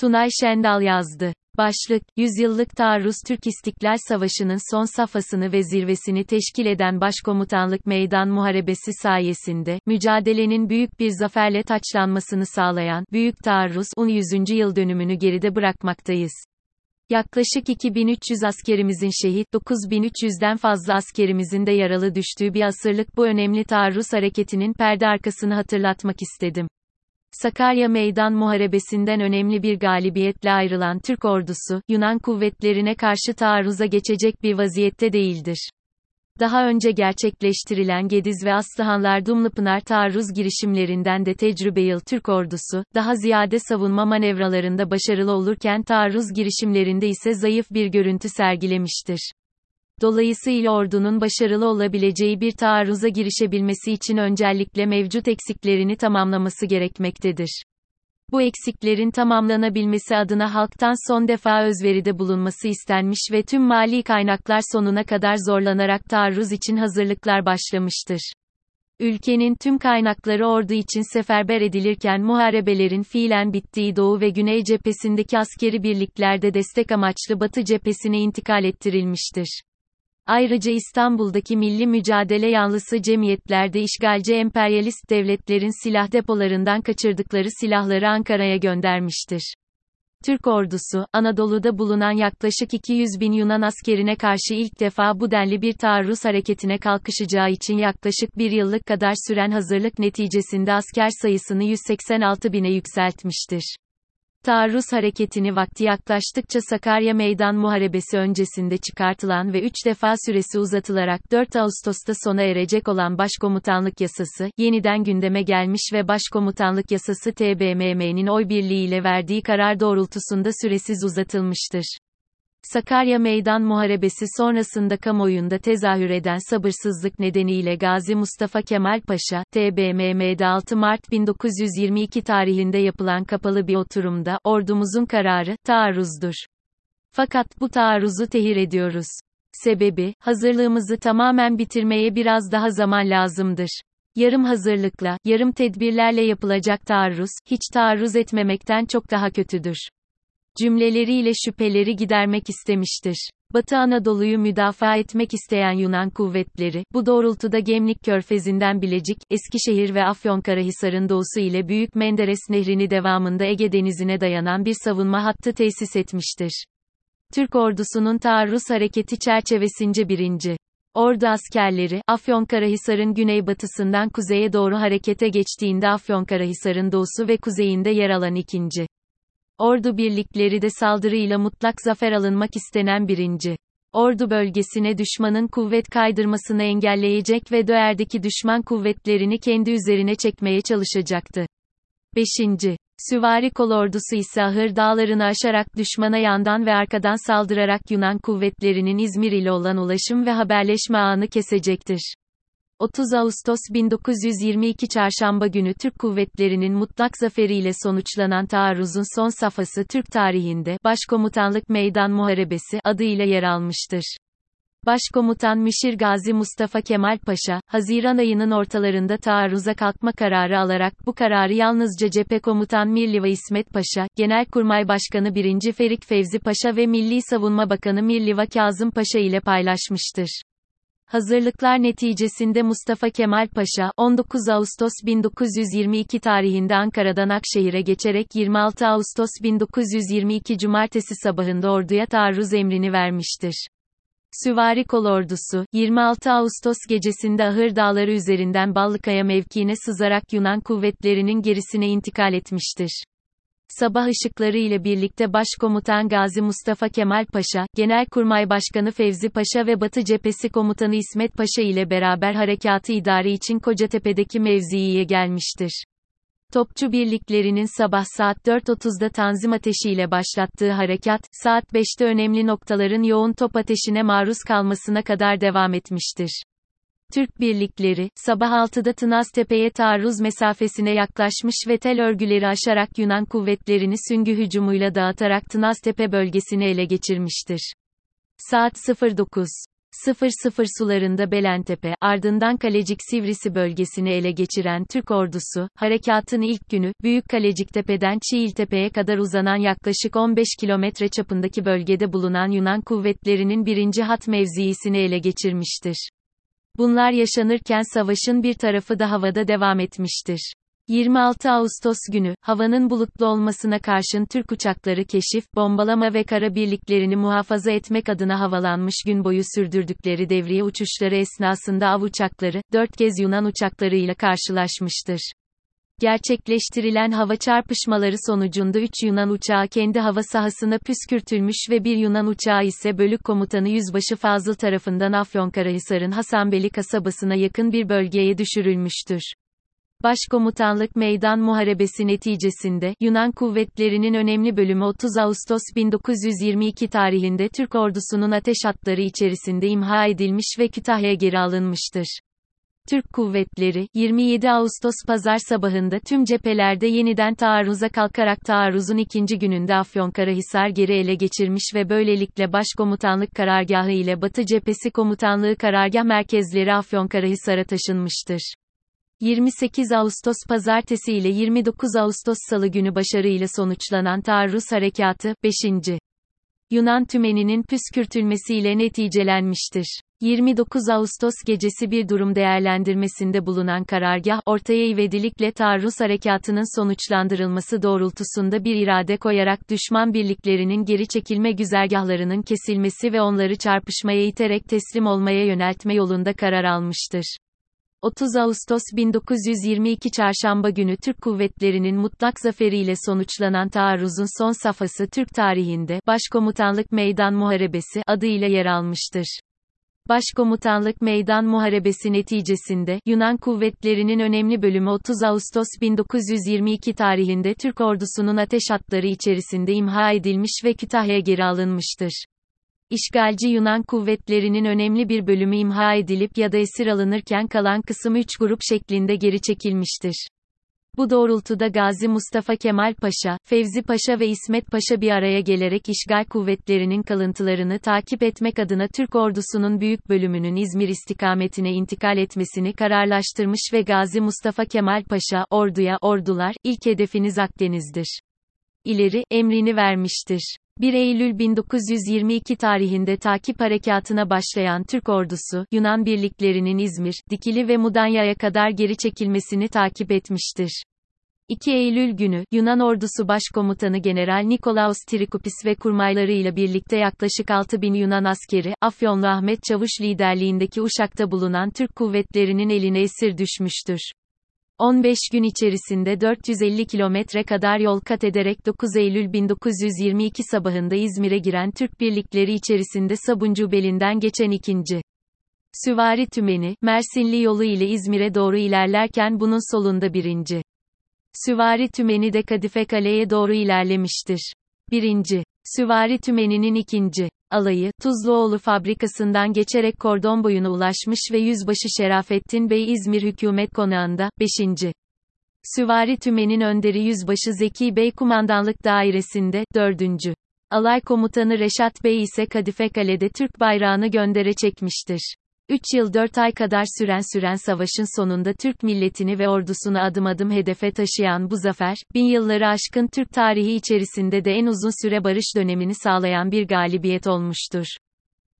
Tunay Şendal yazdı. Başlık, Yüzyıllık Taarruz Türk İstiklal Savaşı'nın son safhasını ve zirvesini teşkil eden Başkomutanlık Meydan Muharebesi sayesinde, mücadelenin büyük bir zaferle taçlanmasını sağlayan, Büyük Taarruz, 100. yıl dönümünü geride bırakmaktayız. Yaklaşık 2300 askerimizin şehit, 9300'den fazla askerimizin de yaralı düştüğü bir asırlık bu önemli taarruz hareketinin perde arkasını hatırlatmak istedim. Sakarya Meydan Muharebesi'nden önemli bir galibiyetle ayrılan Türk ordusu, Yunan kuvvetlerine karşı taarruza geçecek bir vaziyette değildir. Daha önce gerçekleştirilen Gediz ve Aslıhanlar Dumlupınar taarruz girişimlerinden de tecrübeli Türk ordusu, daha ziyade savunma manevralarında başarılı olurken taarruz girişimlerinde ise zayıf bir görüntü sergilemiştir. Dolayısıyla ordunun başarılı olabileceği bir taarruza girişebilmesi için öncelikle mevcut eksiklerini tamamlaması gerekmektedir. Bu eksiklerin tamamlanabilmesi adına halktan son defa özveride bulunması istenmiş ve tüm mali kaynaklar sonuna kadar zorlanarak taarruz için hazırlıklar başlamıştır. Ülkenin tüm kaynakları ordu için seferber edilirken muharebelerin fiilen bittiği Doğu ve Güney cephesindeki askeri birliklerde destek amaçlı Batı cephesine intikal ettirilmiştir. Ayrıca İstanbul'daki milli mücadele yanlısı cemiyetlerde işgalci emperyalist devletlerin silah depolarından kaçırdıkları silahları Ankara'ya göndermiştir. Türk ordusu, Anadolu'da bulunan yaklaşık 200 bin Yunan askerine karşı ilk defa bu denli bir taarruz hareketine kalkışacağı için yaklaşık bir yıllık kadar süren hazırlık neticesinde asker sayısını 186 bine yükseltmiştir. Taarruz hareketini vakti yaklaştıkça Sakarya Meydan Muharebesi öncesinde çıkartılan ve 3 defa süresi uzatılarak 4 Ağustos'ta sona erecek olan Başkomutanlık Yasası, yeniden gündeme gelmiş ve Başkomutanlık Yasası TBMM'nin oy birliğiyle verdiği karar doğrultusunda süresiz uzatılmıştır. Sakarya Meydan Muharebesi sonrasında kamuoyunda tezahür eden sabırsızlık nedeniyle Gazi Mustafa Kemal Paşa, TBMM'de 6 Mart 1922 tarihinde yapılan kapalı bir oturumda, ordumuzun kararı, taarruzdur. Fakat bu taarruzu tehir ediyoruz. Sebebi, hazırlığımızı tamamen bitirmeye biraz daha zaman lazımdır. Yarım hazırlıkla, yarım tedbirlerle yapılacak taarruz, hiç taarruz etmemekten çok daha kötüdür cümleleriyle şüpheleri gidermek istemiştir. Batı Anadolu'yu müdafaa etmek isteyen Yunan kuvvetleri, bu doğrultuda Gemlik Körfezi'nden Bilecik, Eskişehir ve Afyonkarahisar'ın doğusu ile Büyük Menderes Nehri'ni devamında Ege Denizi'ne dayanan bir savunma hattı tesis etmiştir. Türk ordusunun taarruz hareketi çerçevesince birinci. Ordu askerleri, Afyonkarahisar'ın güneybatısından kuzeye doğru harekete geçtiğinde Afyonkarahisar'ın doğusu ve kuzeyinde yer alan ikinci. Ordu birlikleri de saldırıyla mutlak zafer alınmak istenen birinci. Ordu bölgesine düşmanın kuvvet kaydırmasını engelleyecek ve Döer'deki düşman kuvvetlerini kendi üzerine çekmeye çalışacaktı. 5. Süvari kolordusu ise Ahır dağlarını aşarak düşmana yandan ve arkadan saldırarak Yunan kuvvetlerinin İzmir ile olan ulaşım ve haberleşme ağını kesecektir. 30 Ağustos 1922 Çarşamba günü Türk kuvvetlerinin mutlak zaferiyle sonuçlanan taarruzun son safhası Türk tarihinde Başkomutanlık Meydan Muharebesi adıyla yer almıştır. Başkomutan Mişir Gazi Mustafa Kemal Paşa, Haziran ayının ortalarında taarruza kalkma kararı alarak bu kararı yalnızca Cephe Komutan Mirliva İsmet Paşa, Genelkurmay Başkanı 1. Ferik Fevzi Paşa ve Milli Savunma Bakanı Mirliva Kazım Paşa ile paylaşmıştır. Hazırlıklar neticesinde Mustafa Kemal Paşa, 19 Ağustos 1922 tarihinde Ankara'dan Akşehir'e geçerek 26 Ağustos 1922 Cumartesi sabahında orduya taarruz emrini vermiştir. Süvari Kolordusu, 26 Ağustos gecesinde Ahır Dağları üzerinden Ballıkaya mevkiine sızarak Yunan kuvvetlerinin gerisine intikal etmiştir. Sabah ışıkları ile birlikte Başkomutan Gazi Mustafa Kemal Paşa, Genelkurmay Başkanı Fevzi Paşa ve Batı Cephesi Komutanı İsmet Paşa ile beraber harekatı idare için Kocatepe'deki mevziye gelmiştir. Topçu birliklerinin sabah saat 4.30'da tanzim ateşiyle başlattığı harekat, saat 5'te önemli noktaların yoğun top ateşine maruz kalmasına kadar devam etmiştir. Türk birlikleri, sabah 6'da Tınaztepe'ye taarruz mesafesine yaklaşmış ve tel örgüleri aşarak Yunan kuvvetlerini süngü hücumuyla dağıtarak Tınaztepe bölgesini ele geçirmiştir. Saat 09. 00 sularında Belentepe, ardından Kalecik Sivrisi bölgesini ele geçiren Türk ordusu, harekatın ilk günü, Büyük Kaleciktepe'den Çiğiltepe'ye kadar uzanan yaklaşık 15 kilometre çapındaki bölgede bulunan Yunan kuvvetlerinin birinci hat mevziisini ele geçirmiştir. Bunlar yaşanırken savaşın bir tarafı da havada devam etmiştir. 26 Ağustos günü, havanın bulutlu olmasına karşın Türk uçakları keşif, bombalama ve kara birliklerini muhafaza etmek adına havalanmış gün boyu sürdürdükleri devriye uçuşları esnasında av uçakları, dört kez Yunan uçaklarıyla karşılaşmıştır. Gerçekleştirilen hava çarpışmaları sonucunda 3 Yunan uçağı kendi hava sahasına püskürtülmüş ve bir Yunan uçağı ise bölük komutanı Yüzbaşı Fazıl tarafından Afyonkarahisar'ın Hasanbeli kasabasına yakın bir bölgeye düşürülmüştür. Başkomutanlık Meydan Muharebesi neticesinde, Yunan kuvvetlerinin önemli bölümü 30 Ağustos 1922 tarihinde Türk ordusunun ateş hatları içerisinde imha edilmiş ve Kütahya'ya geri alınmıştır. Türk kuvvetleri, 27 Ağustos pazar sabahında tüm cephelerde yeniden taarruza kalkarak taarruzun ikinci gününde Afyonkarahisar geri ele geçirmiş ve böylelikle Başkomutanlık karargahı ile Batı Cephesi Komutanlığı karargah merkezleri Afyonkarahisar'a taşınmıştır. 28 Ağustos pazartesi ile 29 Ağustos salı günü başarıyla sonuçlanan taarruz harekatı, 5. Yunan tümeninin püskürtülmesiyle neticelenmiştir. 29 Ağustos gecesi bir durum değerlendirmesinde bulunan karargah, ortaya ivedilikle taarruz harekatının sonuçlandırılması doğrultusunda bir irade koyarak düşman birliklerinin geri çekilme güzergahlarının kesilmesi ve onları çarpışmaya iterek teslim olmaya yöneltme yolunda karar almıştır. 30 Ağustos 1922 Çarşamba günü Türk kuvvetlerinin mutlak zaferiyle sonuçlanan taarruzun son safhası Türk tarihinde Başkomutanlık Meydan Muharebesi adıyla yer almıştır. Başkomutanlık Meydan Muharebesi neticesinde, Yunan kuvvetlerinin önemli bölümü 30 Ağustos 1922 tarihinde Türk ordusunun ateş hatları içerisinde imha edilmiş ve Kütahya'ya geri alınmıştır. İşgalci Yunan kuvvetlerinin önemli bir bölümü imha edilip ya da esir alınırken kalan kısım 3 grup şeklinde geri çekilmiştir. Bu doğrultuda Gazi Mustafa Kemal Paşa, Fevzi Paşa ve İsmet Paşa bir araya gelerek işgal kuvvetlerinin kalıntılarını takip etmek adına Türk ordusunun büyük bölümünün İzmir istikametine intikal etmesini kararlaştırmış ve Gazi Mustafa Kemal Paşa, orduya, ordular, ilk hedefiniz Akdeniz'dir. İleri, emrini vermiştir. 1 Eylül 1922 tarihinde takip harekatına başlayan Türk ordusu, Yunan birliklerinin İzmir, Dikili ve Mudanya'ya kadar geri çekilmesini takip etmiştir. 2 Eylül günü, Yunan ordusu başkomutanı General Nikolaos Trikopis ve kurmaylarıyla birlikte yaklaşık 6 bin Yunan askeri, Afyonlu Ahmet Çavuş liderliğindeki Uşak'ta bulunan Türk kuvvetlerinin eline esir düşmüştür. 15 gün içerisinde 450 kilometre kadar yol kat ederek 9 Eylül 1922 sabahında İzmir'e giren Türk birlikleri içerisinde Sabuncu belinden geçen ikinci Süvari Tümeni, Mersinli yolu ile İzmir'e doğru ilerlerken bunun solunda birinci Süvari Tümeni de Kadife Kale'ye doğru ilerlemiştir. Birinci Süvari Tümeni'nin ikinci alayı, Tuzluoğlu fabrikasından geçerek kordon boyuna ulaşmış ve Yüzbaşı Şerafettin Bey İzmir Hükümet Konağı'nda, 5. Süvari Tümen'in önderi Yüzbaşı Zeki Bey Kumandanlık Dairesi'nde, 4. Alay Komutanı Reşat Bey ise Kadife Kale'de Türk bayrağını göndere çekmiştir. 3 yıl 4 ay kadar süren süren savaşın sonunda Türk milletini ve ordusunu adım adım hedefe taşıyan bu zafer, bin yılları aşkın Türk tarihi içerisinde de en uzun süre barış dönemini sağlayan bir galibiyet olmuştur.